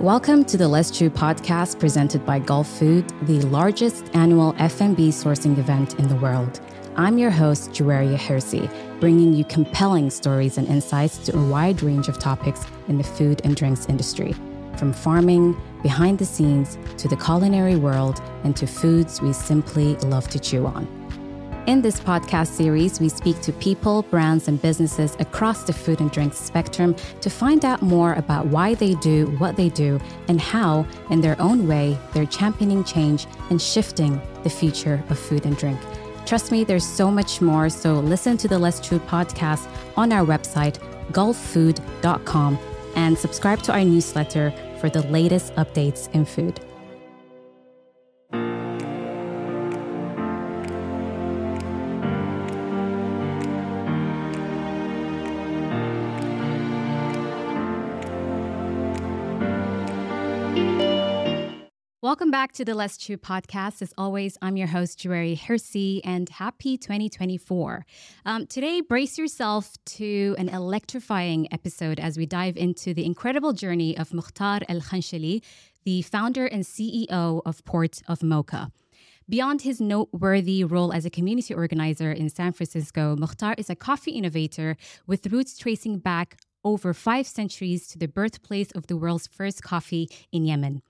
Welcome to the Let's Chew podcast presented by Gulfood, the largest annual F&B sourcing event in the world. I'm your host, Juwaria Hirsi, bringing you compelling stories and insights to a wide range of topics in the food and drinks industry, from farming, behind the scenes, to the culinary world, and to foods we simply love to chew on. In this podcast series, we speak to people, brands, and businesses across the food and drink spectrum to find out more about why they do what they do and how, in their own way, they're championing change and shifting the future of food and drink. Trust me, there's so much more. So listen to the Let's Chew podcast on our website, gulfood.com, and subscribe to our newsletter for the latest updates in food. Welcome back to the Let's Chew podcast. As always, I'm your host, Juwaria Hirsi, and happy 2024. Um, today, brace yourself to an electrifying episode as we dive into the incredible journey of Mukhtar El Khanshali, the founder and CEO of Port of Mokha. Beyond his noteworthy role as a community organizer in San Francisco, Mokhtar is a coffee innovator with roots tracing back over five centuries to the birthplace of the world's first coffee in Yemen.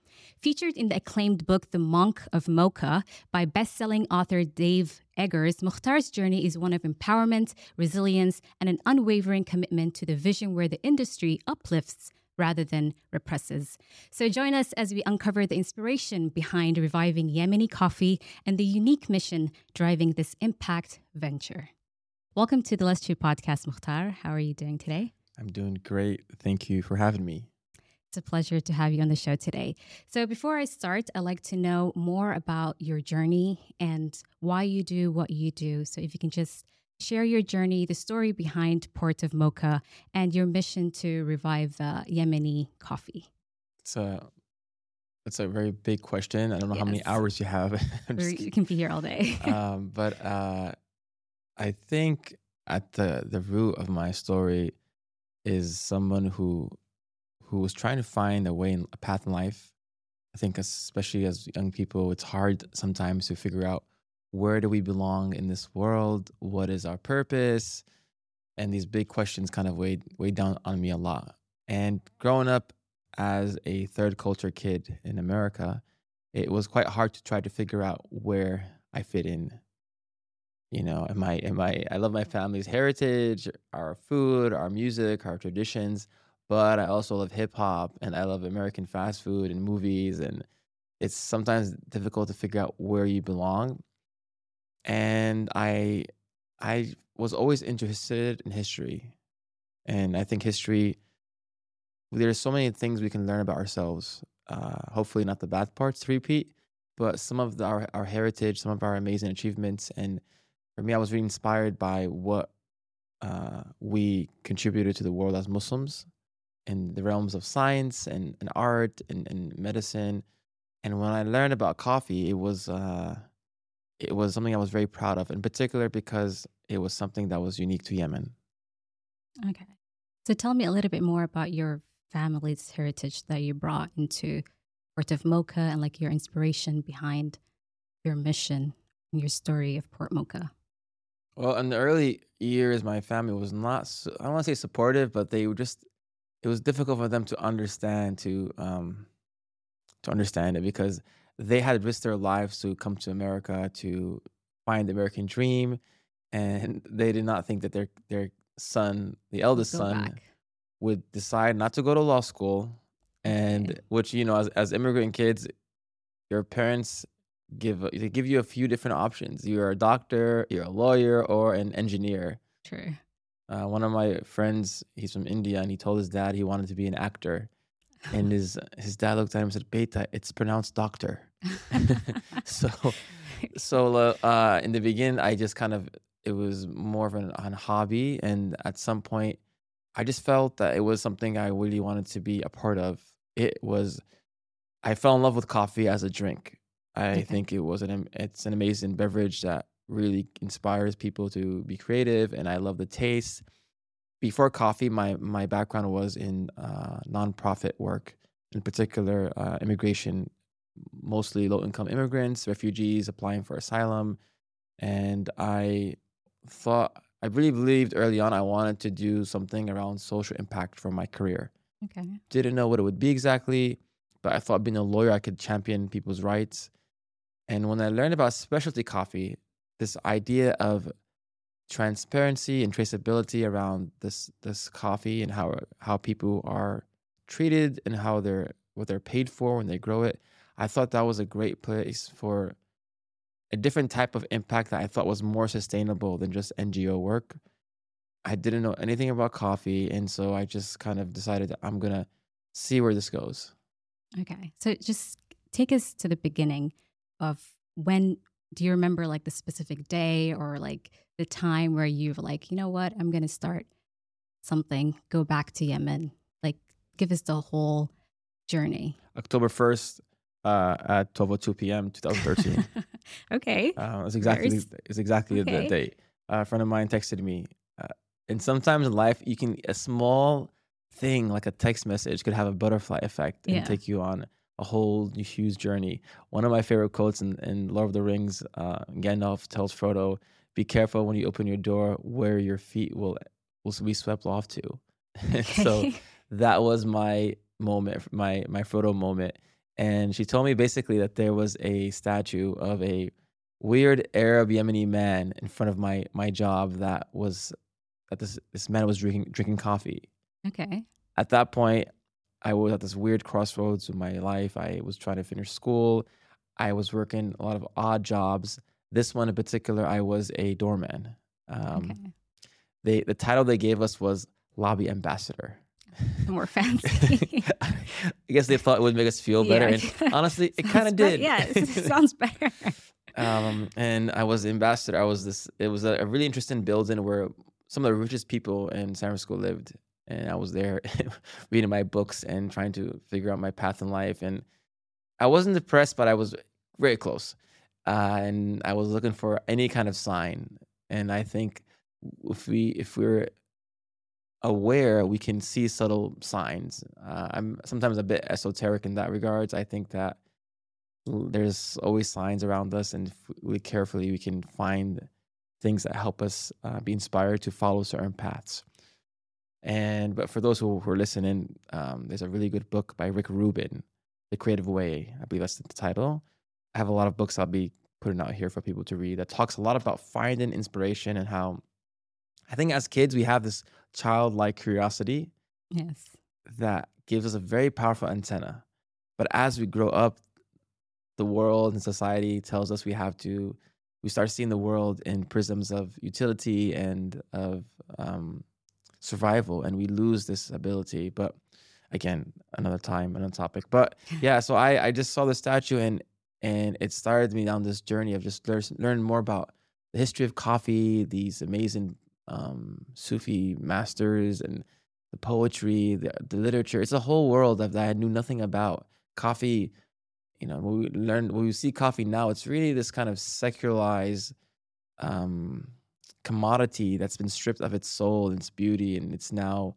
Featured in the acclaimed book The Monk of Mokha by best-selling author Dave Eggers, Mokhtar's journey is one of empowerment, resilience, and an unwavering commitment to the vision where the industry uplifts rather than represses. So join us as we uncover the inspiration behind reviving Yemeni coffee and the unique mission driving this impact venture. Welcome to the Let's Chew podcast, Mokhtar. How are you doing today? I'm doing great. Thank you for having me. It's a pleasure to have you on the show today. So, before I start, I'd like to know more about your journey and why you do what you do. So, if you can just share your journey, the story behind Port of Mokha, and your mission to revive uh, Yemeni coffee. It's a it's a very big question. I don't know yes. how many hours you have. you can be here all day. um, but uh, I think at the the root of my story is someone who who was trying to find a way in a path in life. I think especially as young people, it's hard sometimes to figure out where do we belong in this world? What is our purpose? And these big questions kind of weighed weighed down on me a lot. And growing up as a third culture kid in America, it was quite hard to try to figure out where I fit in. You know, am I am I I love my family's heritage, our food, our music, our traditions, but I also love hip hop and I love American fast food and movies and it's sometimes difficult to figure out where you belong. And I I was always interested in history. And I think history there's so many things we can learn about ourselves. Uh, hopefully not the bad parts to repeat, but some of the, our our heritage, some of our amazing achievements and for me I was really inspired by what uh, we contributed to the world as Muslims in the realms of science and, and art and, and medicine. And when I learned about coffee, it was uh, it was something I was very proud of, in particular because it was something that was unique to Yemen. Okay. So tell me a little bit more about your family's heritage that you brought into Port of Mokha and like your inspiration behind your mission and your story of Port Mokha. Well, in the early years, my family was not, I don't want to say supportive, but they were just it was difficult for them to understand to um to understand it because they had risked their lives to come to America to find the American dream, and they did not think that their their son, the eldest go son, back. would decide not to go to law school, and okay. which you know, as as immigrant kids, your parents give they give you a few different options. You're a doctor, you're a lawyer, or an engineer. True. Uh, one of my friends, he's from India, and he told his dad he wanted to be an actor. And his his dad looked at him and said, "Beta, it's pronounced doctor." so, so uh, in the beginning, I just kind of it was more of an, an hobby, and at some point, I just felt that it was something I really wanted to be a part of. It was, I fell in love with coffee as a drink. I okay. think it was an it's an amazing beverage that really inspires people to be creative and I love the taste. Before coffee, my my background was in uh, nonprofit work. in particular uh, immigration, mostly low income immigrants, refugees applying for asylum. And I thought, I really believed early on I wanted to do something around social impact for my career. Okay. Didn't know what it would be exactly, but I thought being a lawyer, I could champion people's rights. And when I learned about specialty coffee, this idea of transparency and traceability around this this coffee and how how people are treated and how they're what they're paid for when they grow it. I thought that was a great place for a different type of impact that I thought was more sustainable than just NGO work. I didn't know anything about coffee, and so I just kind of decided that I'm gonna see where this goes. Okay. So just take us to the beginning of when do you remember like the specific day or like the time where you've like, you know what, I'm gonna start something, go back to Yemen. Like give us the whole journey. October 1st uh, at 12:02 p.m. 2013. okay. Uh, it's exactly First. it's exactly Okay. the date. Uh, a friend of mine texted me, uh, and sometimes in life you can a small thing like a text message could have a butterfly effect and Yeah. take you on a whole huge journey. One of my favorite quotes in, in Lord of the Rings, uh, Gandalf tells Frodo, "Be careful when you open your door where your feet will will be swept off to." so that was my moment, my my Frodo moment. And she told me basically that there was a statue of a weird Arab Yemeni man in front of my my job that was that this this man was drinking drinking coffee. okay. At that point, I was at this weird crossroads in my life. I was trying to finish school. I was working a lot of odd jobs. This one in particular, I was a doorman. Um, okay. They the title they gave us was lobby ambassador. More fancy. I guess they thought it would make us feel better, Yeah. and honestly, it kind of be- did. Yeah, it sounds better. um, and I was the ambassador. I was this. It was a, a really interesting building where some of the richest people in San Francisco lived, and I was there reading my books and trying to figure out my path in life. And I wasn't depressed, but I was very close, uh, and I was looking for any kind of sign. And I think if we if we're aware, we can see subtle signs. Uh, I'm sometimes a bit esoteric in that regards. I think that there's always signs around us, and if we carefully, we can find things that help us uh, be inspired to follow certain paths. And but for those who, who are listening, um, there's a really good book by Rick Rubin, The Creative Way. I believe that's the title. I have a lot of books I'll be putting out here for people to read that talks a lot about finding inspiration and how I think as kids we have this childlike curiosity Yes. that gives us a very powerful antenna. But as we grow up, the world and society tells us we have to, we start seeing the world in prisms of utility and of um, survival, and we lose this ability. But again, another time, another topic. But yeah, so I, I just saw the statue and and it started me down this journey of just learn, learn more about the history of coffee, these amazing um, Sufi masters and the poetry, the, the literature. It's a whole world of that I knew nothing about. Coffee, you know, when we learn when we see coffee now, it's really this kind of secularized um, commodity that's been stripped of its soul and its beauty, and it's now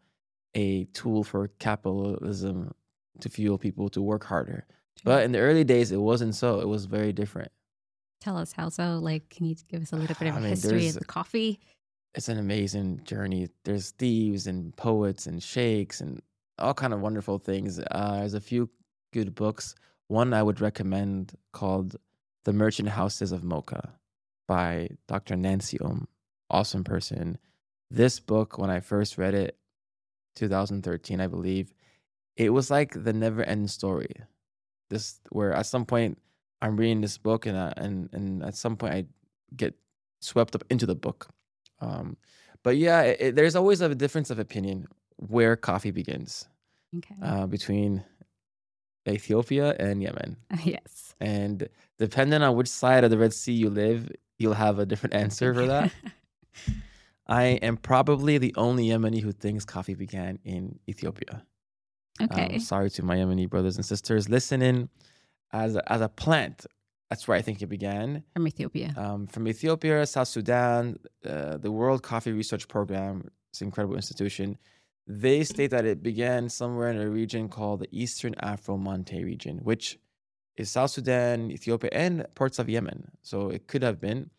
a tool for capitalism to fuel people to work harder. But in the early days, it wasn't so. It was very different. Tell us how so. Like, can you give us a little bit of I a mean, history of the coffee? it's an amazing journey. There's thieves and poets and sheikhs and all kind of wonderful things. Uh, there's a few good books. One I would recommend called "The Merchant Houses of Mocha" by Dr. Nancy Om. Awesome person. This book, when I first read it, 2013, I believe, it was like the never-ending story. This where at some point I'm reading this book and I, and and at some point I get swept up into the book. Um, but yeah, it, it- there's always a difference of opinion where coffee begins Okay. uh, between Ethiopia and Yemen. yes. And depending on which side of the Red Sea you live, you'll have a different answer for that. I am probably the only Yemeni who thinks coffee began in Ethiopia. okay. Um, sorry to my Yemeni brothers and sisters listening. As a, as a plant, that's where I think it began. From Ethiopia. Um, from Ethiopia, South Sudan, uh, the World Coffee Research Program, it's an incredible institution. they state that it began somewhere in a region called the Eastern Afro-Monte region, which is South Sudan, Ethiopia, and parts of Yemen. So it could have been,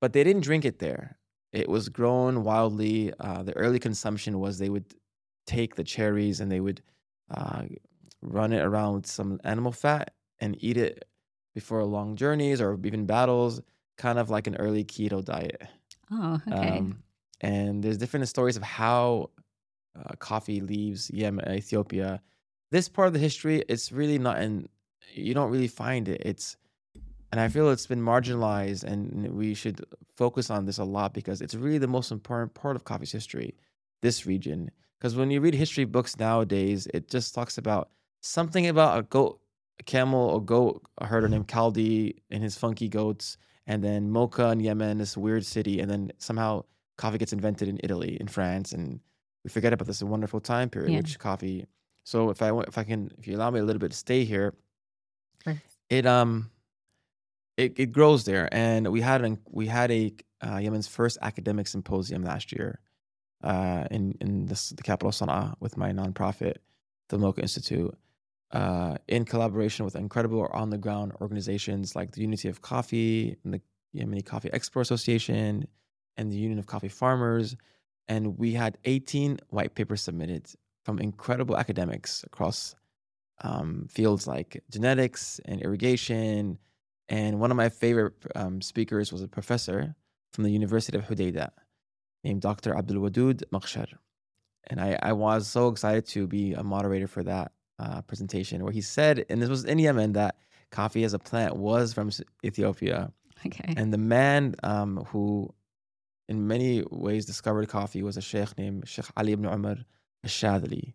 but they didn't drink it there. It was grown wildly. Uh, the early consumption was they would take the cherries and they would uh, run it around with some animal fat and eat it before long journeys or even battles, kind of like an early keto diet. Oh, okay. Um, and there's different stories of how uh, coffee leaves Yemen, Ethiopia. This part of the history, it's really not in. You don't really find it. It's, and I feel it's been marginalized, and we should focus on this a lot because it's really the most important part of coffee's history. This region, because when you read history books nowadays, it just talks about something about a goat, a camel, or goat, a herder named Kaldi and his funky goats, and then Mocha in Yemen, this weird city, and then somehow coffee gets invented in Italy, in France, and we forget about this wonderful time period, yeah. which coffee. So if I if I can, if you allow me a little bit to stay here, it um, it it grows there, and we had an we had a uh, Yemen's first academic symposium last year, uh, in in this, the capital Sana'a with my nonprofit, the Mokha Institute, uh, in collaboration with incredible on the ground organizations like the Unity of Coffee and the Yemeni Coffee Export Association and the Union of Coffee Farmers and we had 18 white papers submitted from incredible academics across um, fields like genetics and irrigation. And one of my favorite um, speakers was a professor from the University of Hodeidah named Dr. Abdul Wadud Makhshar. And I, I was so excited to be a moderator for that uh, presentation where he said, and this was in Yemen, that coffee as a plant was from Ethiopia. Okay. And the man um, who in many ways discovered coffee was a sheikh named Sheikh Ali ibn Umar al-Shadhili.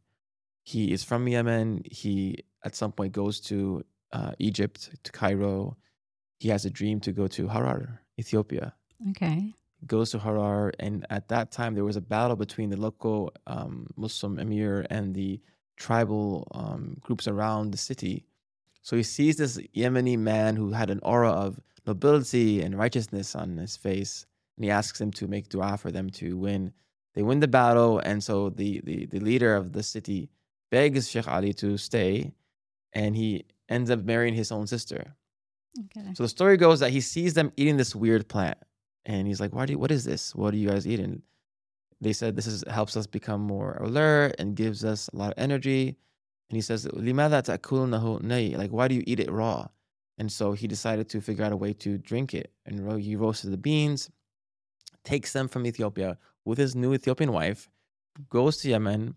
He is from Yemen. He at some point goes to uh, Egypt, to Cairo. He has a dream to go to Harar, Ethiopia. Okay. Goes to Harar, and at that time there was a battle between the local um, Muslim emir and the tribal um, groups around the city. So he sees this Yemeni man who had an aura of nobility and righteousness on his face, and he asks him to make dua for them to win. They win the battle, and so the the, the leader of the city begs Sheikh Ali to stay, and he ends up marrying his own sister. Okay. So the story goes that he sees them eating this weird plant, and he's like, "Why do you, what is this? What are you guys eating?" They said this is helps us become more alert and gives us a lot of energy. And he says, "Limada ta'kulnahu Like, why do you eat it raw? And so he decided to figure out a way to drink it, and he roasted the beans takes them from Ethiopia with his new Ethiopian wife, goes to Yemen.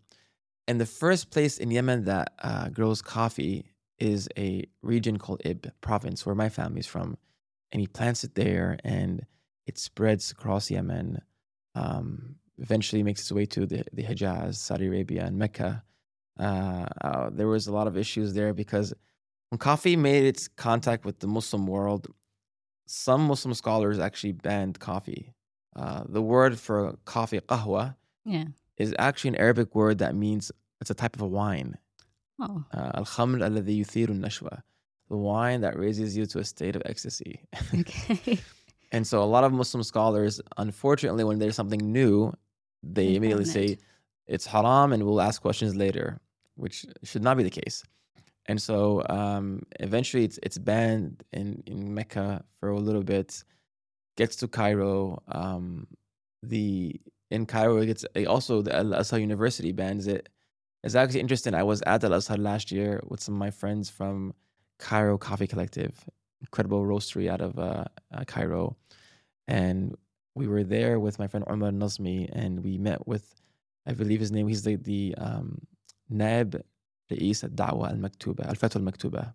And the first place in Yemen that uh, grows coffee is a region called Ib province, where my family's from. And he plants it there and it spreads across Yemen. Um, eventually makes its way to the, the Hijaz, Saudi Arabia, and Mecca. Uh, uh, there was a lot of issues there because when coffee made its contact with the Muslim world, some Muslim scholars actually banned coffee uh, the word for coffee, qahwa, yeah. is actually an Arabic word that means it's a type of a wine. Oh. Uh, Al-khamr alladhi yuthiru nashwa. The wine that raises you to a state of ecstasy. Okay. and so a lot of Muslim scholars, unfortunately, when there's something new, they, immediately say it's haram and we'll ask questions later, which should not be the case. And so um, eventually it's, it's banned in, in Mecca for a little bit gets to Cairo. Um, the in Cairo, it gets also the Al Azhar University bans it. It's actually interesting. I was at Al Azhar last year with some of my friends from Cairo Coffee Collective, incredible roastery out of uh, uh, Cairo, and we were there with my friend Omar Nazmi, and we met with, I believe his name. He's the the um, Naib Reis al-Da'wa al-Maktuba, al-Fatwa al-Maktuba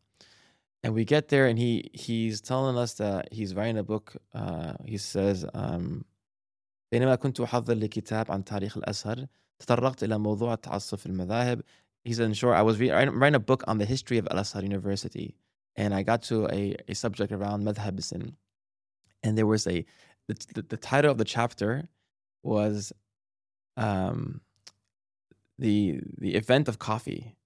and we get there and he he's telling us that he's writing a book uh, he says um, بينما كنت أحضر لكتاب عن تاريخ الأزهر تطرقت إلى موضوع التعصب في المذاهب he said in short I was writing a book on the history of Al-Azhar University and I got to a, a subject around madhabs and, and there was a the, the, the title of the chapter was um, the the event of coffee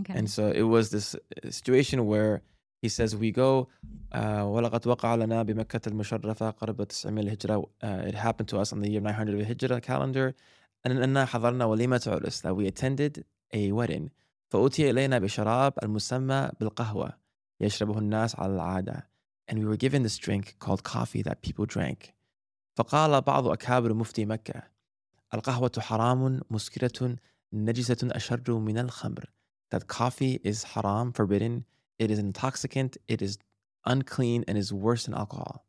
okay. and so it was this situation where he says we go uh, ولقد وقع لنا بمكة المشرفة قرب 900 الهجرة uh, it happened to us on the year 900 of the Hijrah calendar أننا حضرنا وليمة عرس that we attended a wedding فأتي إلينا بشراب المسمى بالقهوة يشربه الناس على العادة and we were given this drink called coffee that people drank فقال بعض أكابر مفتي مكة القهوة حرام مسكرة نجسة أشر من الخمر that coffee is haram forbidden it is intoxicant it is unclean and is worse than alcohol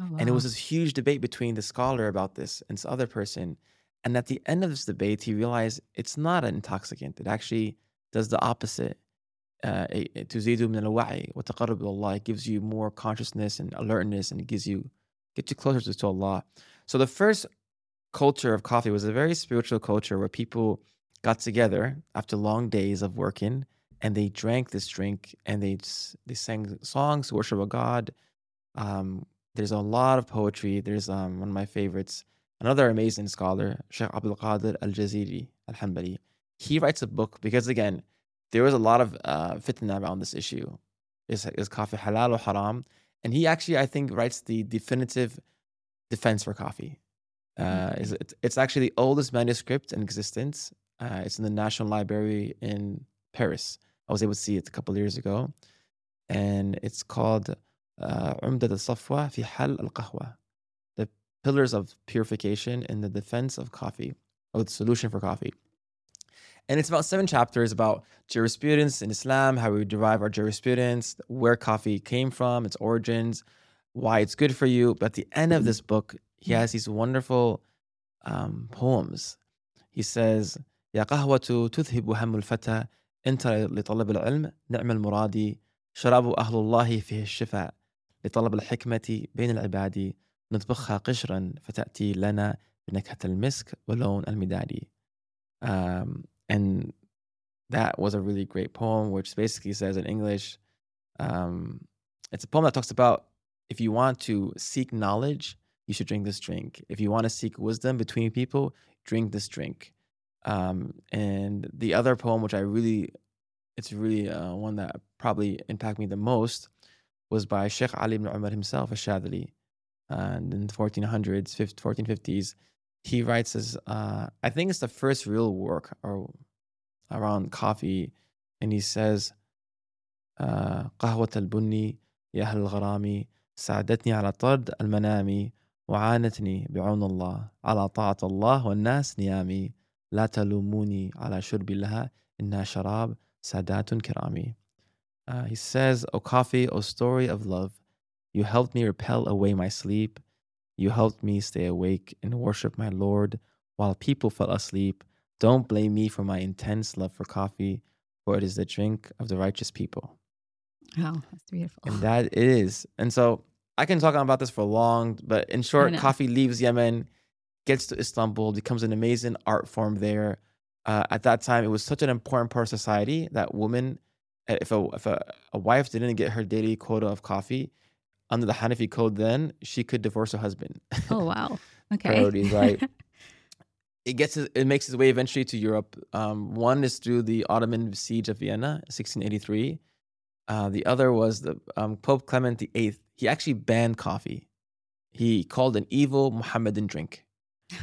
Oh, and it wow. was this huge debate between the scholar about this and this other person. And at the end of this debate, he realized it's not an intoxicant. It actually does the opposite. Uh, it- it- تزيد من الوعي وتقرب إلى الله. It gives you more consciousness and alertness and it gives you, gets you closer to, to Allah. So the first culture of coffee was a very spiritual culture where people got together after long days of working and they drank this drink and they, s- they sang songs, to worship a God. Um, there's a lot of poetry. There's um, one of my favorites, another amazing scholar, Sheikh Abdul Qadir Al Jaziri Al Hanbali. He writes a book because, again, there was a lot of uh, fitna around this issue. Is, is coffee halal or haram? And he actually, I think, writes the definitive defense for coffee. Uh, is it, it's actually the oldest manuscript in existence. Uh, it's in the National Library in Paris. I was able to see it a couple of years ago. And it's called uh, عمدة الصفوة في حل القهوة. The pillars of purification in the defense of coffee, or the solution for coffee. And it's about seven chapters about jurisprudence in Islam, how we derive our jurisprudence, where coffee came from, its origins, why it's good for you. But at the end of this book, he has these wonderful um, poems. He says, يا قهوة تذهب هم الفتى أنت لطلب العلم نعم المرادي شراب أهل الله فيه الشفاء لطلب الحكمة بين العباد نطبخها قشرا فتأتي لنا بنكهة المسك ولون المداد um, and that was a really great poem which basically says in English um, it's a poem that talks about if you want to seek knowledge you should drink this drink if you want to seek wisdom between people drink this drink um, and the other poem which I really it's really uh, one that probably impacted me the most was by Sheikh Ali ibn Umar himself, Ash-Shadhili, and in the 1400s, 50, 1450s. He writes as, uh, I think it's the first real work or around coffee, and he says, uh, قهوة البني يا أهل الغرام ساعدتني على طرد المنام وعانتني بعون الله على طاعة الله والناس نيامي لا تلوموني على شرب لها إنها شراب سادات كرامي uh, he says, O coffee, O story of love, you helped me repel away my sleep. You helped me stay awake and worship my Lord while people fell asleep. Don't blame me for my intense love for coffee, for it is the drink of the righteous people. Oh, that's beautiful. And that it is. And so I can talk about this for long, but in short, coffee leaves Yemen, gets to Istanbul, becomes an amazing art form there. Uh, at that time, it was such an important part of society that women, if a if a, a wife didn't get her daily quota of coffee under the Hanafi code, then she could divorce her husband. oh, wow. Okay. Priorities, right? it gets it makes its way eventually to Europe. Um, one is through the Ottoman siege of Vienna, 1683. Uh, the other was the um, Pope Clement VIII. He actually banned coffee. He called an evil Mohammedan drink,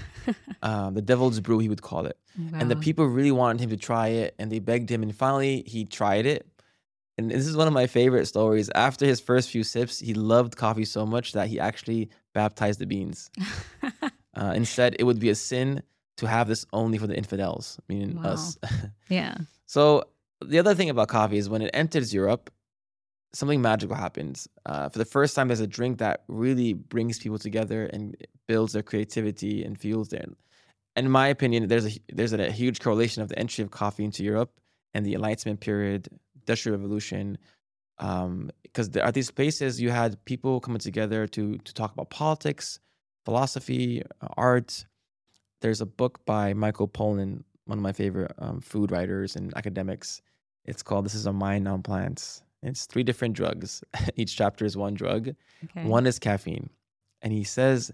uh, the devil's brew. He would call it. And the people really wanted him to try it, and they begged him. And finally, he tried it. And this is one of my favorite stories. After his first few sips, he loved coffee so much that he actually baptized the beans. Uh, instead, it would be a sin to have this only for the infidels, meaning Wow. us. yeah. so the other thing about coffee is when it enters Europe, something magical happens. Uh, for the first time, there's a drink that really brings people together and builds their creativity and fuels their. In my opinion, there's a there's a huge correlation of the entry of coffee into Europe and the Enlightenment period, Industrial Revolution, because there are these places you had people coming together to to talk about politics, philosophy, uh, art. There's a book by Michael Pollan, one of my favorite um, food writers and academics. It's called "This Is a Mind on Plants." It's three different drugs. Each chapter is one drug. Okay. One is caffeine, and he says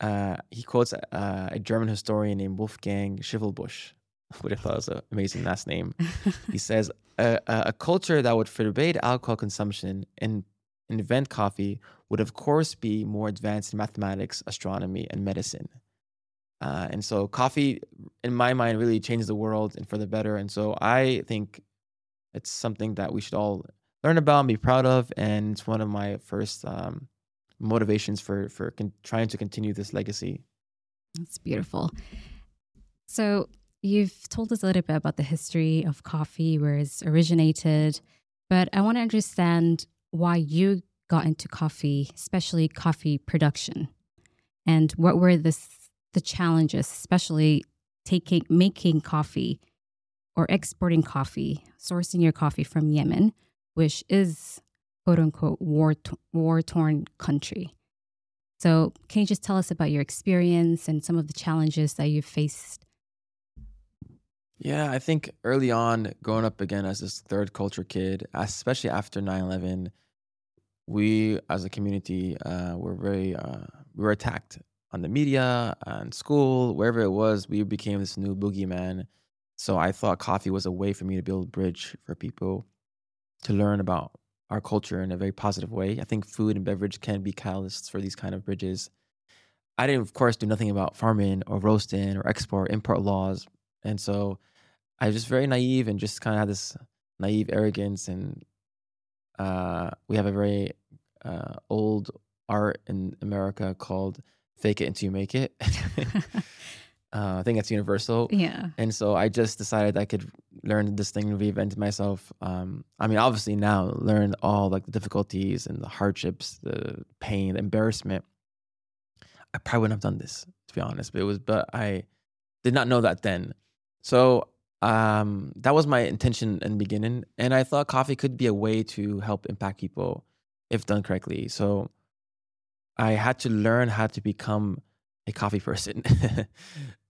uh, he quotes uh, a German historian named Wolfgang Schivelbusch, which I thought was an amazing last name. He says a, a a culture that would forbid alcohol consumption and invent coffee would, of course, be more advanced in mathematics, astronomy, and medicine. Uh, and so coffee, in my mind, really changed the world and for the better. And so I think it's something that we should all learn about and be proud of. And it's one of my first um, motivations for for con- trying to continue this legacy. That's beautiful. So you've told us a little bit about the history of coffee, where it's originated, but I want to understand why you got into coffee, especially coffee production, and what were the the challenges, especially taking making coffee or exporting coffee, sourcing your coffee from Yemen, which is quote unquote war war torn country. So, can you just tell us about your experience and some of the challenges that you've faced? Yeah, I think early on, growing up again as this third culture kid, especially after 9 11, we as a community uh, were very, uh, we were attacked on the media and school, wherever it was. We became this new boogeyman. So I thought coffee was a way for me to build bridge for people to learn about our culture in a very positive way. I think food and beverage can be catalysts for these kind of bridges. I didn't, of course, do nothing about farming or roasting or export, import laws. And so I was just very naive and just kind of had this naive arrogance. And uh, we have a very uh, old art in America called fake it until you make it. Uh, I think that's universal. Yeah. And so I just decided I could learn this thing and reinvent myself. Um, I mean, obviously now learn all like the difficulties and the hardships, the pain, the embarrassment. I probably wouldn't have done this to be honest, but it was, but I did not know that then. So um, that was my intention in the beginning, and I thought coffee could be a way to help impact people if done correctly. So I had to learn how to become a coffee person.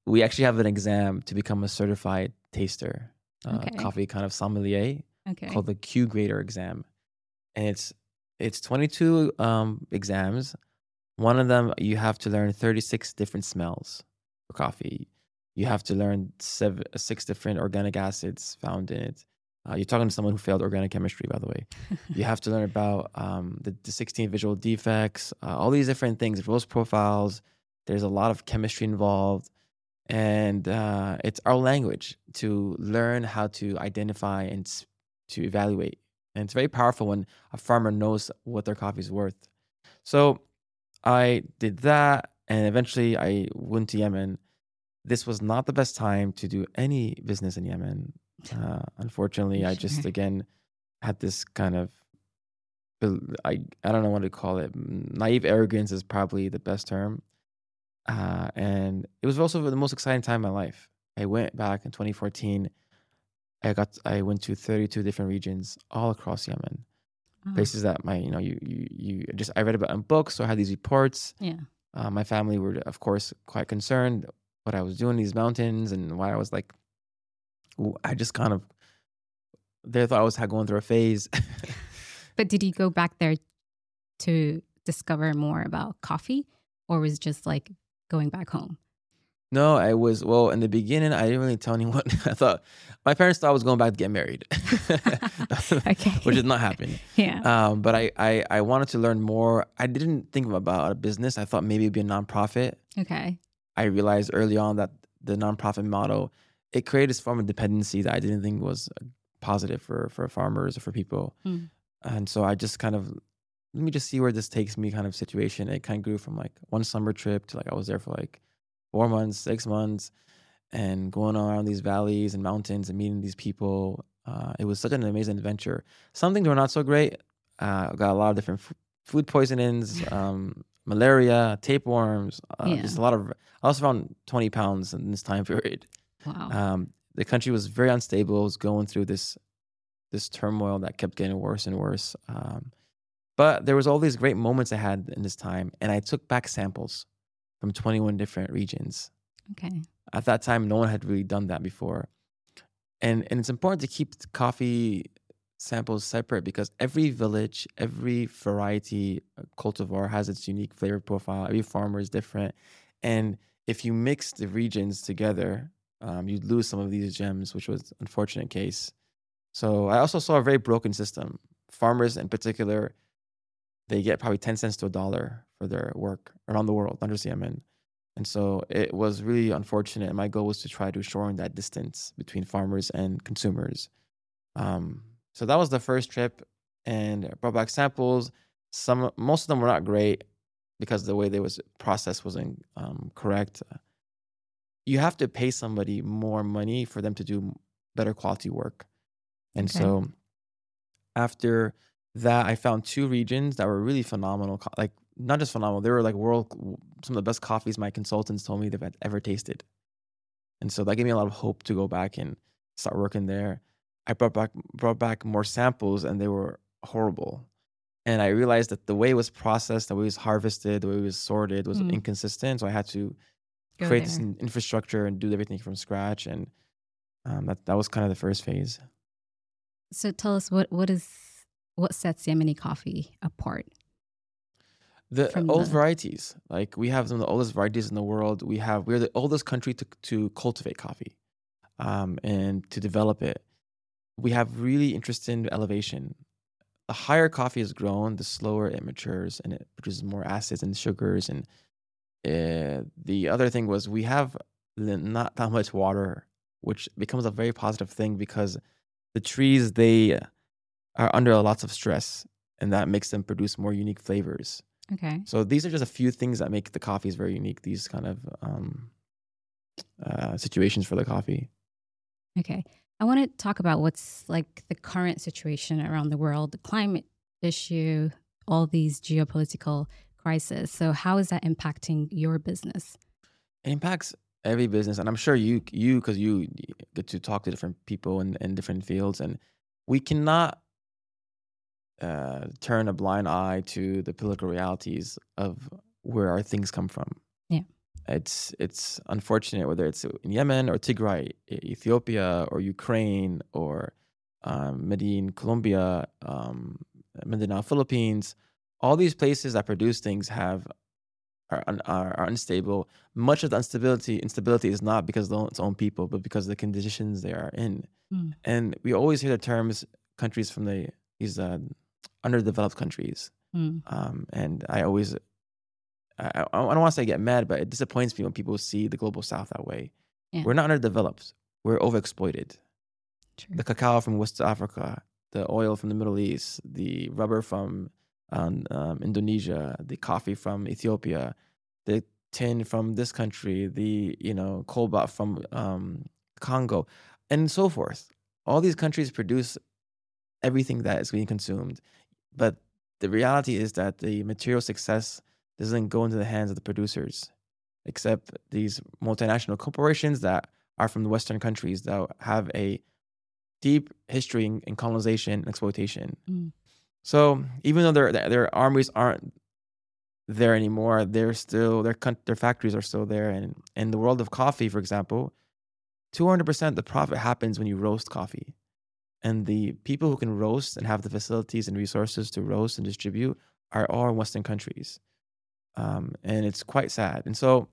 we actually have an exam to become a certified taster, uh, okay. coffee kind of sommelier, okay. called the Q Grader exam, and it's it's 22 um, exams. One of them you have to learn 36 different smells for coffee. You have to learn seven, six different organic acids found in it. Uh, you're talking to someone who failed organic chemistry, by the way. you have to learn about um, the, the 16 visual defects, uh, all these different things, roast profiles. There's a lot of chemistry involved and uh, it's our language to learn how to identify and to evaluate. And it's very powerful when a farmer knows what their coffee is worth. So I did that, and eventually I went to Yemen. This was not the best time to do any business in Yemen. Uh, unfortunately, I just again had this kind of I I don't know what to call it. Naive arrogance is probably the best term. Uh, and it was also the most exciting time of my life. I went back in 2014. I got I went to 32 different regions all across Yemen, oh. places that my you know you you you just I read about in books. So I had these reports. Yeah. Uh, my family were of course quite concerned what I was doing in these mountains and why I was like, I just kind of they thought I was going through a phase. but did you go back there to discover more about coffee, or was just like going back home? No, I was well in the beginning. I didn't really tell anyone. I thought my parents thought I was going back to get married, okay, which did not happen. Yeah. Um, but I, I I wanted to learn more. I didn't think about a business. I thought maybe it'd be a nonprofit. Okay. I realized early on that the nonprofit model it created this form of dependency that I didn't think was positive for for farmers or for people. Mm. And so I just kind of let me just see where this takes me kind of situation. It kind of grew from like one summer trip to like I was there for like four months, six months, and going around these valleys and mountains and meeting these people. Uh, it was such an amazing adventure. Some things were not so great. Uh, got a lot of different f- food poisonings, um, malaria, tapeworms. Uh, yeah. Just a lot of. I also found 20 pounds in this time period. Wow. Um, the country was very unstable. It was going through this this turmoil that kept getting worse and worse. Um, but there was all these great moments I had in this time, and I took back samples from 21 different regions. Okay. At that time, no one had really done that before, and and it's important to keep coffee samples separate because every village, every variety cultivar has its unique flavor profile. Every farmer is different, and if you mix the regions together, um, you'd lose some of these gems, which was unfortunate case. So I also saw a very broken system. Farmers, in particular, they get probably 10 cents to a dollar for their work around the world, not just Yemen. And so it was really unfortunate. And my goal was to try to shorten that distance between farmers and consumers. Um, so that was the first trip, and I brought back samples. Some, most of them were not great because the way they was processed wasn't um, correct. You have to pay somebody more money for them to do better quality work, and Okay. so after that, I found two regions that were really phenomenal. Like not just phenomenal, they were like world some of the best coffees my consultants told me they've ever tasted. And so that gave me a lot of hope to go back and start working there. I brought back brought back more samples and they were horrible. And I realized that the way it was processed, the way it was harvested, the way it was sorted was Mm. inconsistent. So I had to Go create this there. in- infrastructure and do everything from scratch. And um, that that was kind of the first phase. So tell us what what is what sets Yemeni coffee apart? The old the- varieties, like we have some of the oldest varieties in the world. We have we're the oldest country to to cultivate coffee, um, and to develop it. We have really interesting elevation. The higher coffee is grown, the slower it matures, and it produces more acids and sugars. And uh, the other thing was we have not that much water, which becomes a very positive thing because the trees they are under lots of stress, and that makes them produce more unique flavors. Okay. So these are just a few things that make the coffees very unique. These kind of um, uh, situations for the coffee. Okay. I want to talk about what's like the current situation around the world, the climate issue, all these geopolitical crises. So how is that impacting your business? It impacts every business, and I'm sure you you because you get to talk to different people in, in different fields, and we cannot uh, turn a blind eye to the political realities of where our things come from. It's it's unfortunate whether it's in Yemen or Tigray, Ethiopia or Ukraine or um, Medellin, Colombia, um, Mindanao, Philippines. All these places that produce things have are, are are unstable. Much of the instability instability is not because of its own people, but because of the conditions they are in. Mm. And we always hear the terms countries from the these uh, underdeveloped countries. Mm. Um, and I always, I, I I don't want to say get mad, but it disappoints me when people see the global south that way. Yeah. We're not underdeveloped. We're overexploited. True. The cacao from West Africa, the oil from the Middle East, the rubber from um, um, Indonesia, the coffee from Ethiopia, the tin from this country, the you know cobalt from um, Congo, and so forth. All these countries produce everything that is being consumed, but the reality is that the material success doesn't go into the hands of the producers, except these multinational corporations that are from the Western countries that have a deep history in, in colonization and exploitation. Mm. So even though their their armies aren't there anymore, they're still their their factories are still there. And in the world of coffee, for example, two hundred percent the profit happens when you roast coffee, and the people who can roast and have the facilities and resources to roast and distribute are all in Western countries, um, and it's quite sad. And so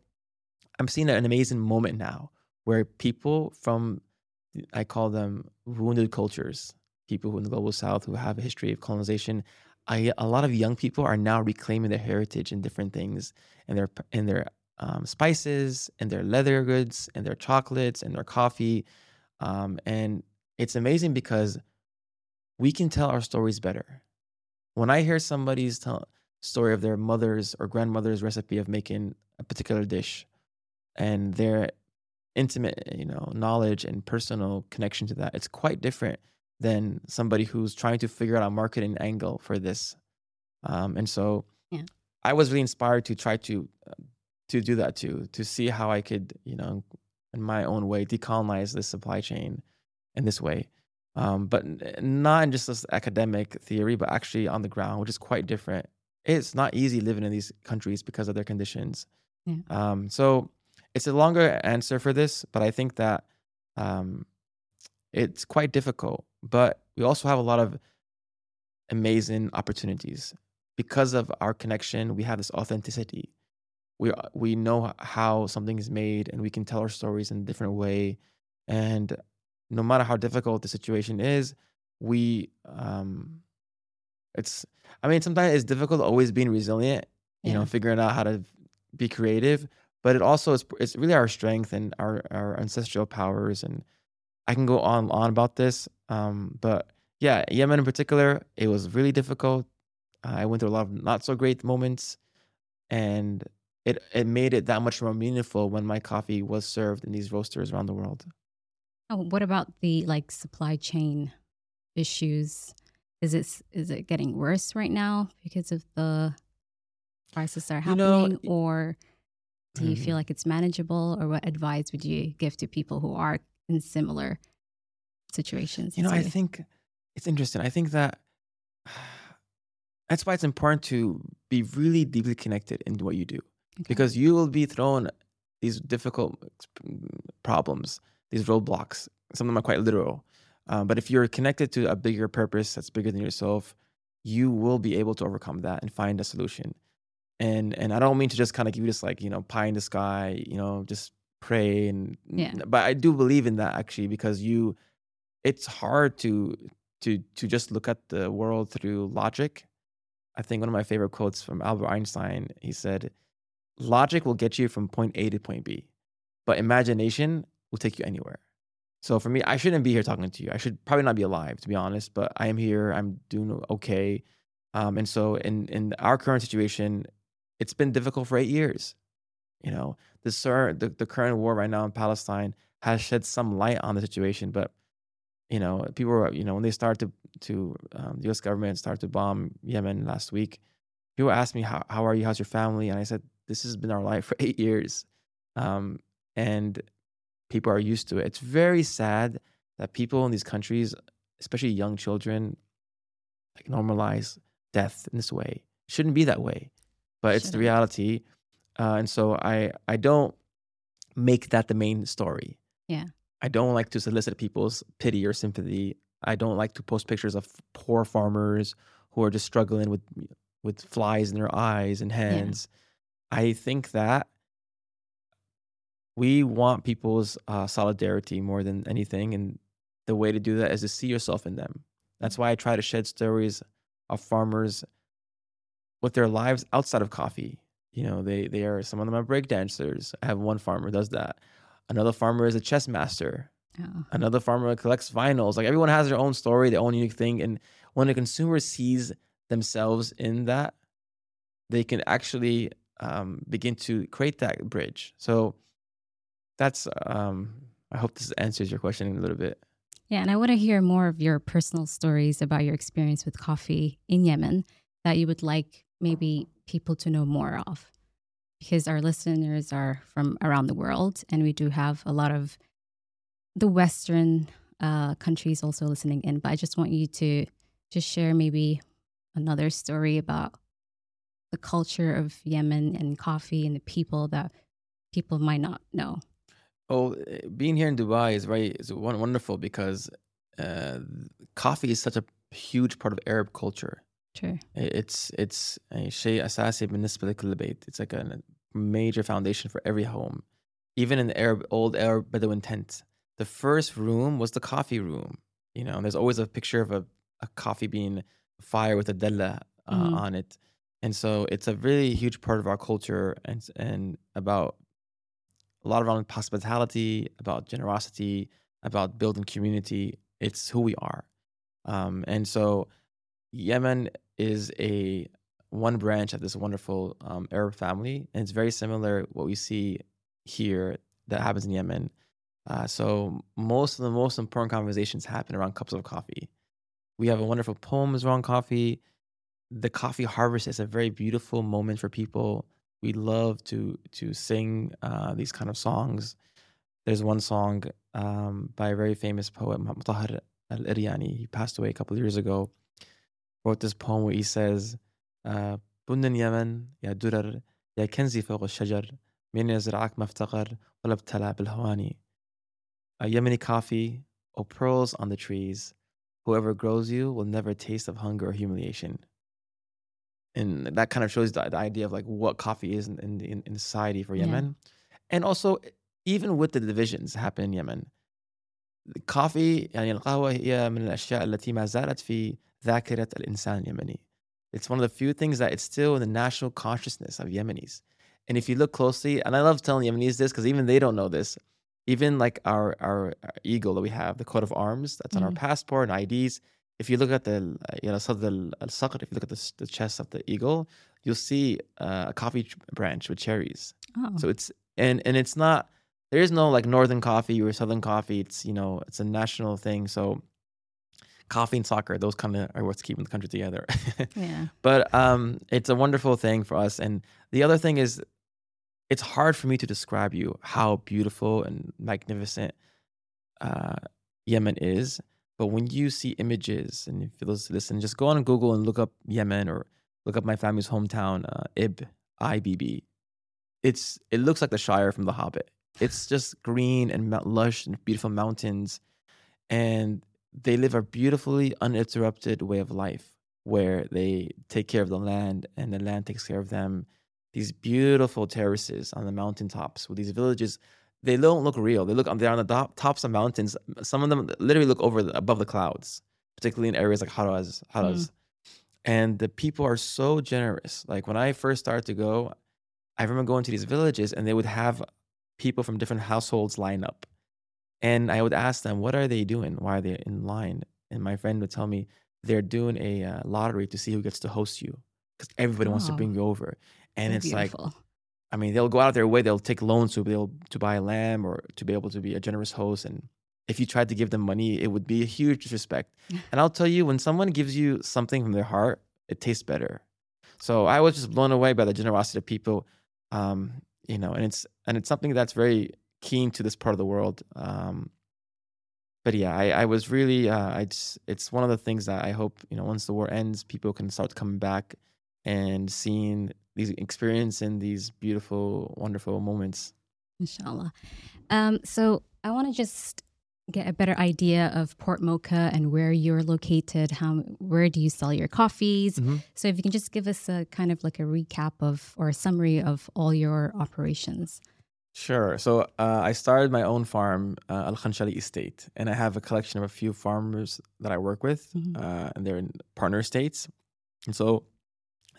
I'm seeing an amazing moment now where people from I call them wounded cultures, people in the global south who have a history of colonization. I, a lot of young people are now reclaiming their heritage in different things, and their in their um, spices, and their leather goods, and their chocolates, and their coffee, um, and it's amazing because we can tell our stories better. When I hear somebody's tell, story of their mother's or grandmother's recipe of making a particular dish, and their intimate, you know, knowledge and personal connection to that, it's quite different than somebody who's trying to figure out a marketing angle for this. Um, and so, Yeah. I was really inspired to try to uh, to do that too, to see how I could, you know, in my own way, decolonize this supply chain in this way. Um, but not in just this academic theory, but actually on the ground, which is quite different. It's not easy living in these countries because of their conditions. Yeah. Um, so it's a longer answer for this, but I think that um, it's quite difficult. But we also have a lot of amazing opportunities because of our connection. We have this authenticity. We we know how something is made, and we can tell our stories in a different way. And no matter how difficult the situation is, we um, it's. I mean, sometimes it's difficult always being resilient. You Yeah. know, figuring out how to be creative. but it also is it's really our strength and our our ancestral powers and I can go on on about this. Um, but yeah, Yemen in particular, it was really difficult. I went through a lot of not so great moments, and it it made it that much more meaningful when my coffee was served in these roasters around the world. Oh, what about the like supply chain issues? Is it is it getting worse right now because of the prices are happening, you know, or do you mm-hmm. feel like it's manageable? Or what advice would you give to people who are in similar situations? You know, I think it's interesting. I think that that's why it's important to be really deeply connected into what you do okay. because you will be thrown these difficult problems, these roadblocks. Some of them are quite literal. Um, but if you're connected to a bigger purpose that's bigger than yourself, you will be able to overcome that and find a solution. And and I don't mean to just kind of give you this like you know pie in the sky, you know, just pray and yeah. But I do believe in that actually because you, it's hard to to to just look at the world through logic. I think one of my favorite quotes from Albert Einstein. He said, "Logic will get you from point A to point B, but imagination will take you anywhere." So for me, I shouldn't be here talking to you. I should probably not be alive, to be honest. But I am here. I'm doing okay. Um, and so in in our current situation, it's been difficult for eight years. You know, the, the the current war right now in Palestine has shed some light on the situation, but you know, people were, you know, when they started to to um, the U.S. government started to bomb Yemen last week, people asked me how how are you, how's your family, and I said this has been our life for eight years, um, and people are used to it. It's very sad that people in these countries, especially young children, like normalize death in this way. It shouldn't be that way, but it's the reality. Uh, and so I I don't make that the main story. Yeah. I don't like to solicit people's pity or sympathy. I don't like to post pictures of poor farmers who are just struggling with with flies in their eyes and hands. I think that we want people's uh, solidarity more than anything, and the way to do that is to see yourself in them. That's why I try to shed stories of farmers with their lives outside of coffee. You know, they they are some of them are break dancers. I have one farmer does that. Another farmer is a chess master. Oh. Another farmer collects vinyls. Like everyone has their own story, their own unique thing. And when a consumer sees themselves in that, they can actually um, begin to create that bridge. So that's um, I hope this answers your question a little bit. Yeah, and I want to hear more of your personal stories about your experience with coffee in Yemen that you would like maybe people to know more of. Because our listeners are from around the world, and we do have a lot of the Western uh, countries also listening in. But I just want you to just share maybe another story about the culture of Yemen and coffee and the people that people might not know. Oh, eh, being here in Dubai is very is wonderful because uh, coffee is such a huge part of Arab culture. True. It's it's شيء أساسي بالنسبة لكل بيت. It's like a major foundation for every home. Even in the Arab old Arab Bedouin tent, the first room was the coffee room. You know, there's always a picture of a, a coffee bean fire with a della uh, mm-hmm. on it. And so it's a really huge part of our culture and and about a lot around hospitality, about generosity, about building community. It's who we are. Um, and so Yemen is a one branch of this wonderful um, Arab family, and it's very similar what we see here that happens in Yemen. Uh, so most of the most important conversations happen around cups of coffee. We have a wonderful poems around coffee. The coffee harvest is a very beautiful moment for people we love to to sing uh, these kind of songs. There's one song um, by a very famous poet, Mutahar al Iryani. He passed away a couple of years ago. Wrote this poem where he says, "بن اليمن يا درر يا كنزي فوق الشجر من يزرعك ما افتقر ولا ابتلع بالهواني." A Yemeni coffee, or pearls on the trees. Whoever grows you will never taste of hunger or humiliation and that kind of shows the, the idea of like what coffee is in in, in society for Yemen, yeah. and also even with the divisions happen in Yemen, the coffee يعني القهوة هي من الأشياء التي ما زالت في ذاكرة الإنسان اليمني. It's one of the few things that it's still in the national consciousness of Yemenis. And if you look closely, and I love telling Yemenis this because even they don't know this. Even like our, our, our eagle that we have, the coat of arms that's on our Mm. passport and IDs. if you look at the you know the al if you look at the, the, chest of the eagle, you'll see uh, a coffee branch with cherries. Oh. So it's and and it's not there is no like northern coffee or southern coffee. It's you know it's a national thing. So coffee and soccer, those kind of are what's keeping the country together. yeah. But um, it's a wonderful thing for us. And the other thing is, it's hard for me to describe you how beautiful and magnificent uh, Yemen is but when you see images, and if you listen, just go on Google and look up Yemen or look up my family's hometown, uh, Ib, I B B. It's it looks like the Shire from The Hobbit. It's just green and lush and beautiful mountains, and they live a beautifully uninterrupted way of life where they take care of the land and the land takes care of them. These beautiful terraces on the mountaintops with these villages, they don't look real. They look they're on the top, tops of mountains. Some of them literally look over the, above the clouds, particularly in areas like Haraz. Haraz. And the people are so generous. Like when I first started to go, I remember going to these villages and they would have people from different households line up. And I would ask them, what are they doing? Why are they in line? And my friend would tell me they're doing a uh, lottery to see who gets to host you because everybody wants to Oh. bring you over. And So it's like, beautiful. I mean, they'll go out of their way, they'll take loans to be able to buy a lamb or to be able to be a generous host. And if you tried to give them money, it would be a huge disrespect. and I'll tell you, when someone gives you something from their heart, it tastes better. So I was just blown away by the generosity of people. Um, you know, and it's and it's something that's very keen to this part of the world. Um, but yeah, I, I was really uh, I just it's one of the things that I hope you know once the war ends, people can start coming back and seeing these and these beautiful, wonderful moments. Inshallah. Um, so I want to just get a better idea of Port Mokha and where you're located. How where do you sell your coffees? Mhm. So if you can just give us a kind of like a recap of or a summary of all your operations. Sure. So uh, I started my own farm, uh, Alkhanshali Estate, and I have a collection of a few farmers that I work with, Mhm. uh, and they're in partner states. And so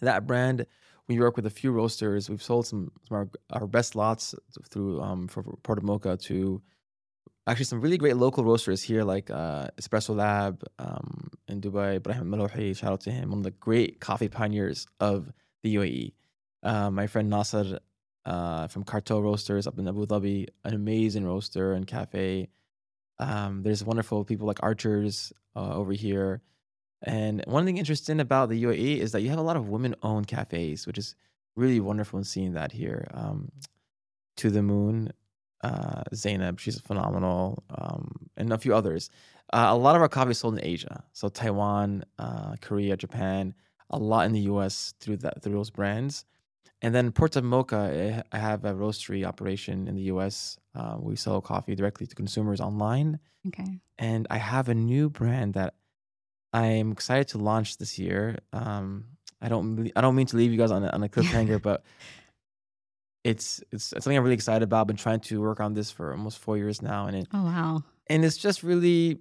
that brand, we work with a few roasters. We've sold some, some our, our best lots through um, for for Port of Mokha to actually some really great local roasters here, like uh, Espresso Lab um, in Dubai. Ibrahim Mallouhi, shout out to him, one of the great coffee pioneers of the UAE. Uh, my friend Nasser uh, from Cartel Roasters up in Abu Dhabi, an amazing roaster and cafe. Um, there's wonderful people like Archers uh, over here. And one thing interesting about the UAE is that you have a lot of women owned cafes, which is really wonderful in seeing that here. Um, to the Moon, uh, Zainab, she's phenomenal, um, and a few others. Uh, a lot of our coffee is sold in Asia, so Taiwan, uh, Korea, Japan, a lot in the US through that through those brands. And then Port of Mokha, eh, I have a roastery operation in the US. Uh, we sell coffee directly to consumers online. Okay. And I have a new brand that I'm excited to launch this year. Um, I don't I don't mean to leave you guys on a, on a cliffhanger, but it's, it's it's something I'm really excited about. I've been trying to work on this for almost four years now, and it Oh wow. and it's just really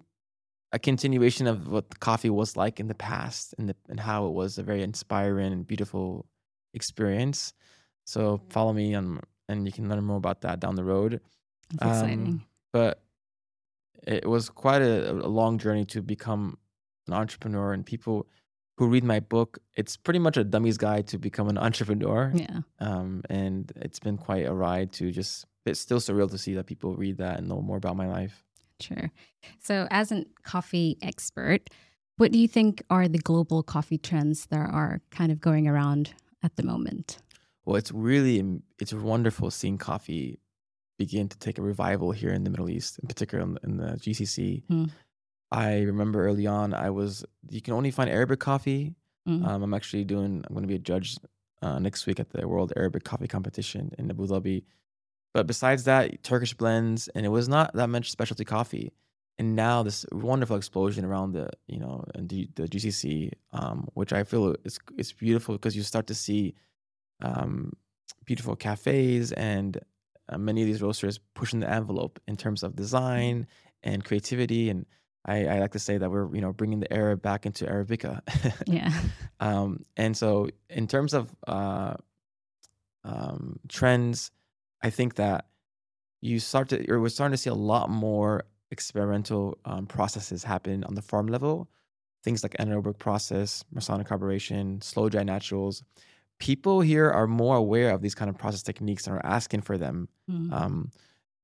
a continuation of what coffee was like in the past and the, and how it was a very inspiring and beautiful experience. So follow me on and you can learn more about that down the road. That's Um, exciting. But it was quite a, a long journey to become an entrepreneur and people who read my book, it's pretty much a dummy's guide to become an entrepreneur. Yeah. Um, and it's been quite a ride to just it's still surreal to see that people read that and know more about my life. Sure. So, as a coffee expert, what do you think are the global coffee trends that are kind of going around at the moment? Well, it's really, it's wonderful seeing coffee begin to take a revival here in the Middle East, in particular in the, in the GCC. Hmm. I remember early on, I was you can only find Arabic coffee. Mm. Um, I'm actually doing. I'm going to be a judge uh, next week at the World Arabic Coffee Competition in Abu Dhabi. But besides that, Turkish blends, and it was not that much specialty coffee. And now this wonderful explosion around the you know and the, the GCC, um, which I feel is it's beautiful because you start to see um, beautiful cafes and uh, many of these roasters pushing the envelope in terms of design and creativity. And I, I like to say that we're you know bringing the Arab back into Arabica. Yeah. um, and so in terms of uh, um, trends. I think that you start to, or we're starting to see a lot more experimental um, processes happen on the farm level. Things like anaerobic process, Masonic carburation, slow dry naturals. People here are more aware of these kind of process techniques and are asking for them. Mm-hmm. Um,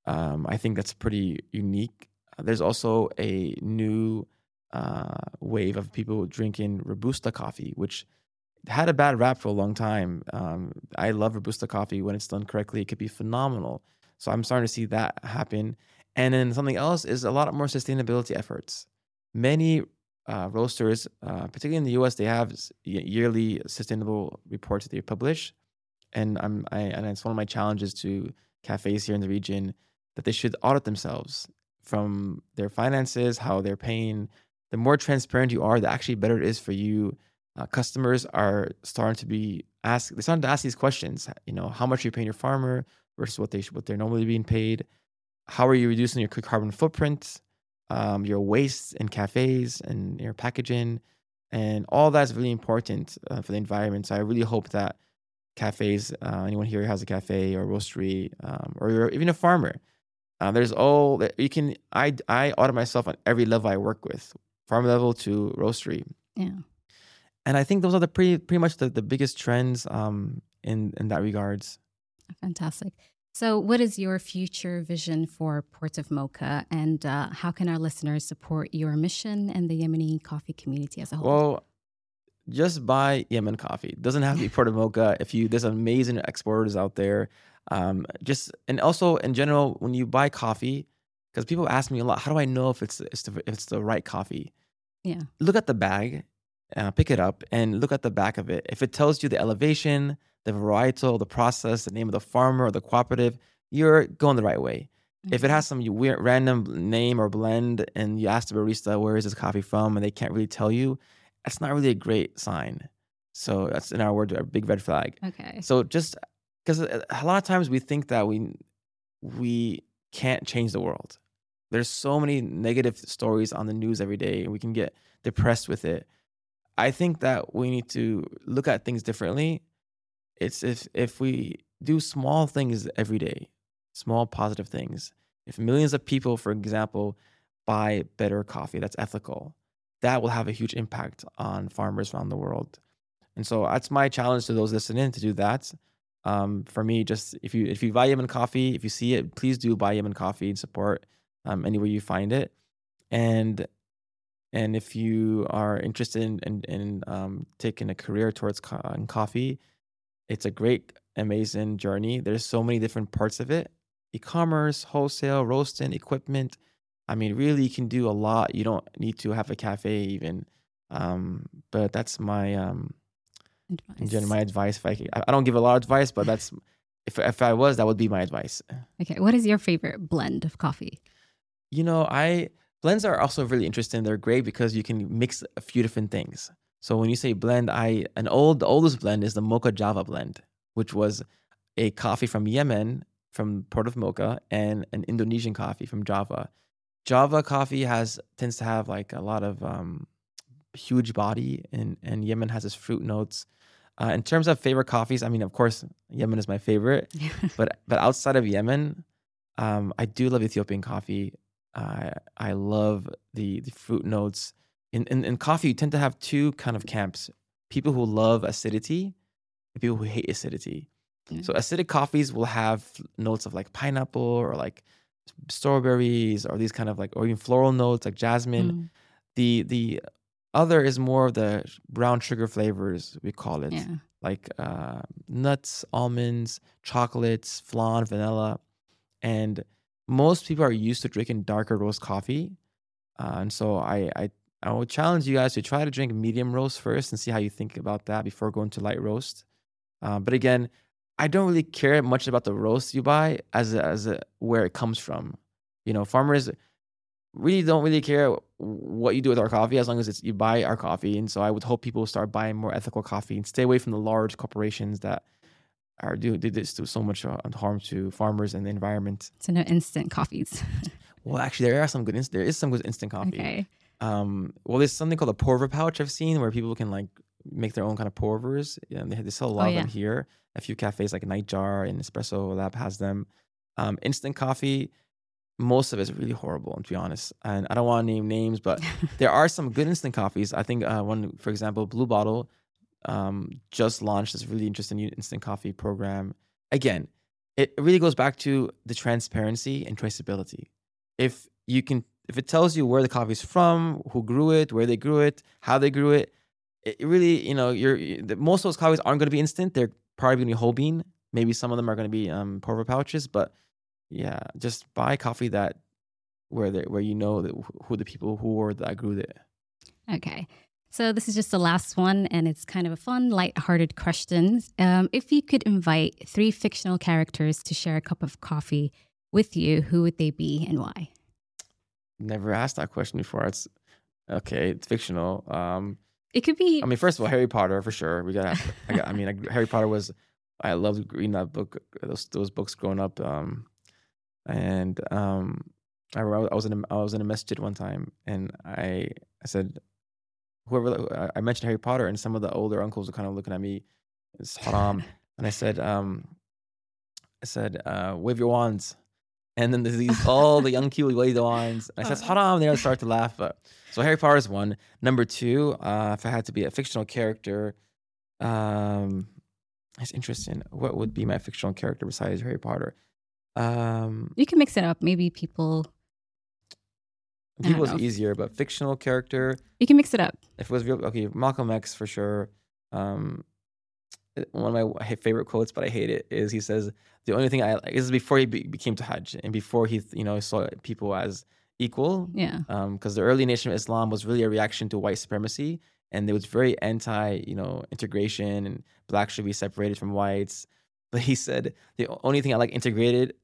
um, I think that's pretty unique. There's also a new uh, wave of people drinking Robusta coffee, which had a bad rap for a long time. Um, I love Robusta coffee when it's done correctly. It could be phenomenal. So I'm starting to see that happen. And then something else is a lot more sustainability efforts. Many uh, roasters, uh, particularly in the U.S., they have yearly sustainable reports that they publish, and I'm I, and it's one of my challenges to cafes here in the region that they should audit themselves from their finances, how they're paying. The more transparent you are, the actually better it is for you. Uh, customers are starting to be asked they're starting to ask these questions you know how much are you paying your farmer versus what they what they're normally being paid? How are you reducing your carbon footprint um, your waste in cafes and your packaging? And all that's really important uh, for the environment. So i really hope that cafes uh, anyone here has a cafe or roastery um, or even a farmer uh, there's all that you can i i audit myself on every level i work with farm level to roastery yeah and I think those are the pretty pretty much the, the biggest trends um, in in that regards. Fantastic. So, what is your future vision for Port of Mokha, and uh, how can our listeners support your mission and the Yemeni coffee community as a whole? Well, just buy Yemen coffee. It doesn't have to be Port of Mokha. If you there's amazing exporters out there. Um, just and also in general, when you buy coffee, because people ask me a lot, how do I know if it's it's the, if it's the right coffee? Yeah. Look at the bag uh, pick it up and look at the back of it. If it tells you the elevation, the varietal, the process, the name of the farmer or the cooperative, you're going the right way. Mm-hmm. If it has some weird random name or blend and you ask the barista where is this coffee from and they can't really tell you, that's not really a great sign. So that's in our word a big red flag. Okay. So just because uh, a lot of times we think that we we can't change the world. There's so many negative stories on the news every day and we can get depressed with it. I think that we need to look at things differently. It's if if we do small things every day, small positive things. If millions of people, for example, buy better coffee that's ethical, that will have a huge impact on farmers around the world. And so that's my challenge to those listening to do that. Um, for me, just if you if you buy Yemen coffee, if you see it, please do buy Yemen coffee and support um, anywhere you find it. And and if you are interested in, in, in um, taking a career towards co- coffee, it's a great, amazing journey. There's so many different parts of it e commerce, wholesale, roasting, equipment. I mean, really, you can do a lot. You don't need to have a cafe even. Um, but that's my um, advice. my advice. If I, I don't give a lot of advice, but that's if if I was, that would be my advice. Okay, what is your favorite blend of coffee? You know, I Blends are also really interesting. They're great because you can mix a few different things. So when you say blend, I an old the oldest blend is the Mocha Java blend, which was a coffee from Yemen from Port of Mokha and an Indonesian coffee from Java. Java coffee has tends to have like a lot of um, huge body, and and Yemen has its fruit notes. Uh, in terms of favorite coffees, I mean, of course, Yemen is my favorite, but but outside of Yemen, um, I do love Ethiopian coffee. I I love the the fruit notes. In, in in coffee, you tend to have two kind of camps: people who love acidity, and people who hate acidity. Mm. So acidic coffees will have notes of like pineapple or like strawberries or these kind of like or even floral notes like jasmine. Mm. The the other is more of the brown sugar flavors we call it, yeah. like uh, nuts, almonds, chocolates, flan, vanilla, and most people are used to drinking darker roast coffee, uh, and so I, I I would challenge you guys to try to drink medium roast first and see how you think about that before going to light roast. Uh, but again, I don't really care much about the roast you buy as a, as a, where it comes from. You know, farmers really don't really care what you do with our coffee as long as it's you buy our coffee. And so I would hope people start buying more ethical coffee and stay away from the large corporations that are do did this do so much uh, harm to farmers and the environment. So no instant coffees. well, actually, there are some good. there is some good instant coffee. Okay. Um, well, there's something called a porver pouch I've seen where people can like make their own kind of pour overs. Yeah, they, they sell a lot Oh, of them yeah. here. A few cafes like Nightjar and Espresso Lab has them. Um, instant coffee, most of it is really horrible, to be honest. And I don't want to name names, but there are some good instant coffees. I think uh, one, for example, Blue Bottle um, just launched this really interesting new instant coffee program. Again, it really goes back to the transparency and traceability. If you can, if it tells you where the coffee is from, who grew it, where they grew it, how they grew it, it really, you know, you're the- most of those coffees aren't going to be instant. They're probably going to be whole bean. Maybe some of them are going to be um, pour over pouches, but yeah, just buy coffee that where they where you know that who the people who were that grew it. Okay. So this is just the last one, and it's kind of a fun, light-hearted question. Um, if you could invite three fictional characters to share a cup of coffee with you, who would they be and why? Never asked that question before. It's okay. It's fictional. Um, It could be. I mean, first of all, Harry Potter for sure. We gotta. I, got, I mean, Harry Potter was. I loved reading that book. Those those books growing up. Um, and um, I remember I was in a, I was in a masjid one time, and I I said, whoever I- mentioned Harry Potter, and some of the older uncles were kind of looking at me, it's haram, and I said, um, I said, uh, wave your wands. And then there's these all the young people wave the wands. And I said, haram. They all start to laugh. But so Harry Potter is one. Number two, uh, if I had to be a fictional character, um, it's interesting. What would be my fictional character besides Harry Potter? Um, you can mix it up. Maybe people. People's easier, but fictional character. You can mix it up. If it was real, okay, Malcolm X for sure. Um, one of my favorite quotes, but I hate it, is he says the only thing I like this is before he be, became to Hajj and before he you know saw people as equal. Yeah. because the early nation of Islam was really a reaction to white supremacy, and it was very anti, you know, integration and blacks should be separated from whites. But he said the only thing I like integrated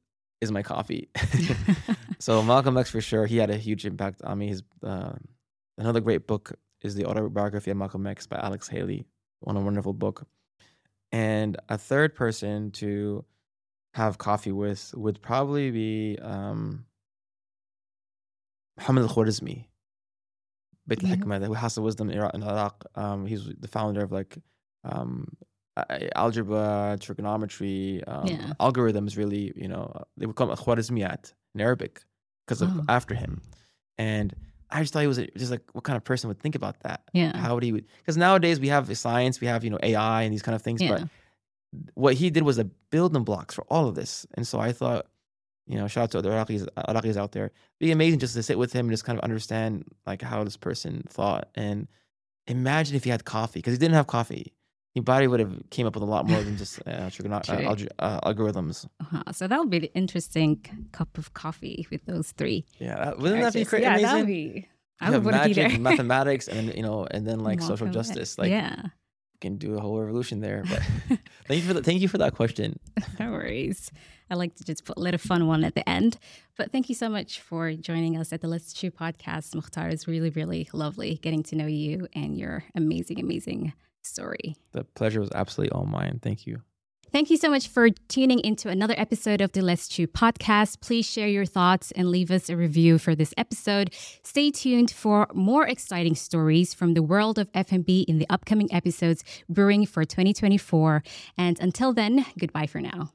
is my coffee. so Malcolm X for sure, he had a huge impact on me. His uh, another great book is the autobiography of Malcolm X by Alex Haley, one a wonderful book. And a third person to have coffee with would probably be um, Muhammad al-Khwarizmi. Beit Yeah. al-Hikmah, the House of Wisdom in Iraq. in Iraq. Um, he's the founder of like um, a- algebra, trigonometry, um, Yeah. algorithms. Really, you know, they would call them Khwarizmiyat in Arabic because of Oh. after him. And I just thought he was a- just like what kind of person would think about that. Yeah. How would he? Because nowadays we have science, we have you know AI and these kind of things, Yeah. but what he did was a building blocks for all of this. And so I thought, you know, shout out to other Iraqis, Iraqis out there. It'd be amazing just to sit with him and just kind of understand like how this person thought. And imagine if he had coffee, because he didn't have coffee. He body would have came up with a lot more than just uh, uh, uh, algorithms. Uh-huh. So that would be an interesting cup of coffee with those three. Yeah, that, wouldn't that be crazy? Yeah, amazing? that would be. I would have want to be magic, there. mathematics, and then you know, and then like social justice. Like, yeah. can do a whole revolution there. But thank you for the, thank you for that question. No worries. I like to just put a little fun one at the end. But thank you so much for joining us at the Let's Chew podcast. Mokhtar is really, really lovely getting to know you and your amazing, amazing story. The pleasure was absolutely all mine. Thank you. Thank you so much for tuning into another episode of the Let's Chew podcast. Please share your thoughts and leave us a review for this episode. Stay tuned for more exciting stories from the world of F&B in the upcoming episodes brewing for 2024. And until then, goodbye for now.